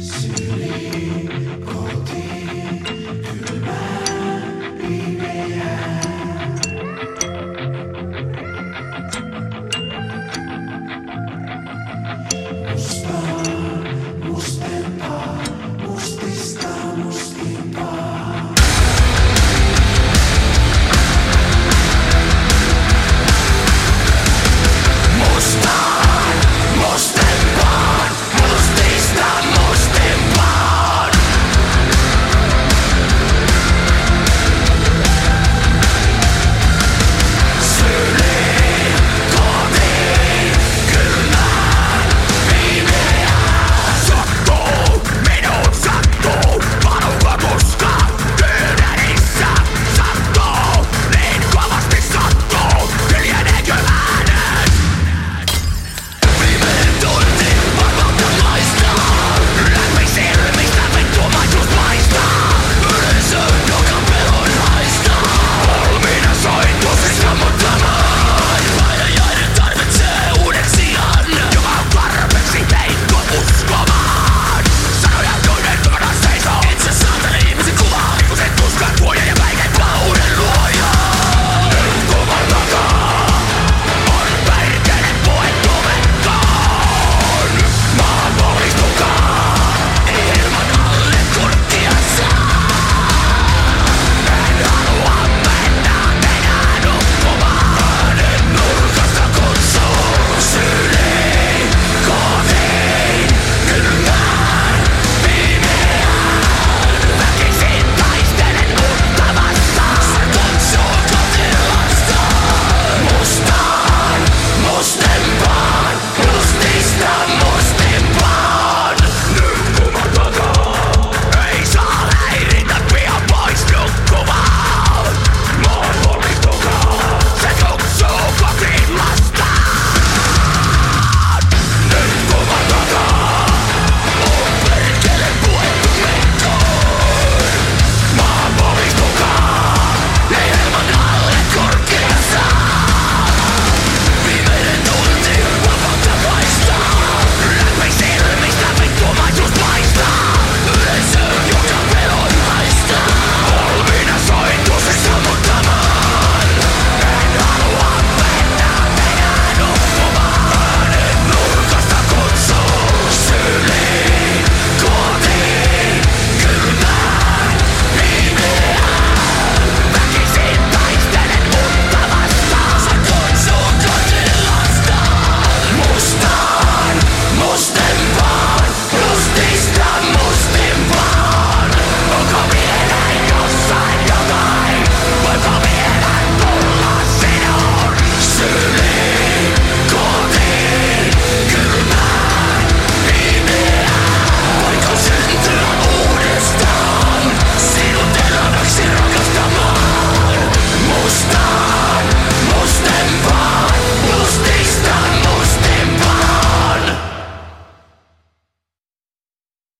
Silly,